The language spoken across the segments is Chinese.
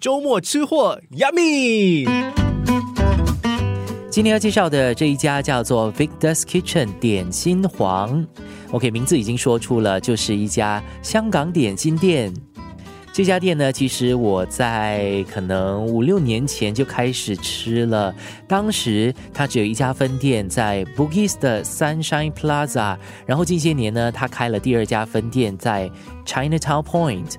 周末吃货，Yummy！今天要介绍的这一家叫做 Victor's Kitchen 点心皇，OK，名字已经说出了，就是一家香港点心店。这家店呢，其实我在可能五六年前就开始吃了。当时它只有一家分店在 Bugis 的 Sunshine Plaza，然后近些年呢，它开了第二家分店在 Chinatown Point。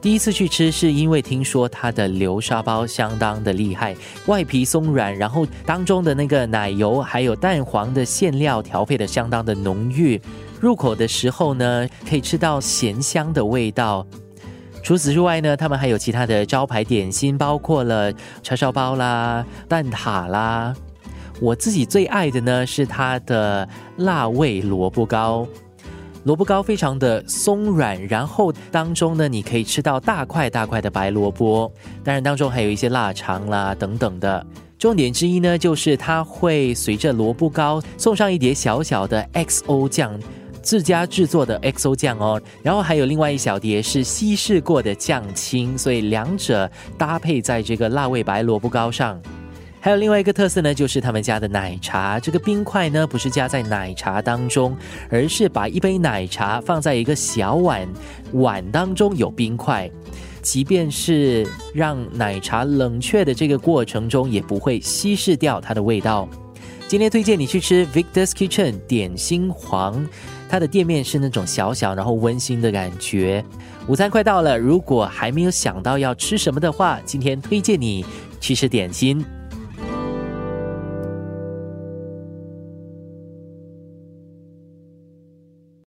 第一次去吃是因为听说它的流沙包相当的厉害，外皮松软，然后当中的那个奶油还有蛋黄的馅料调配的相当的浓郁，入口的时候呢，可以吃到咸香的味道。除此之外呢，他们还有其他的招牌点心，包括了叉烧包啦、蛋挞啦。我自己最爱的呢是它的辣味萝卜糕，萝卜糕非常的松软，然后当中呢你可以吃到大块大块的白萝卜，当然当中还有一些腊肠啦等等的。重点之一呢就是它会随着萝卜糕送上一碟小小的 XO 酱。自家制作的 XO 酱哦，然后还有另外一小碟是稀释过的酱青，所以两者搭配在这个辣味白萝卜糕上。还有另外一个特色呢，就是他们家的奶茶，这个冰块呢不是加在奶茶当中，而是把一杯奶茶放在一个小碗，碗当中有冰块，即便是让奶茶冷却的这个过程中，也不会稀释掉它的味道。今天推荐你去吃 Victor's Kitchen 点心皇。它的店面是那种小小然后温馨的感觉。午餐快到了，如果还没有想到要吃什么的话，今天推荐你去吃点心。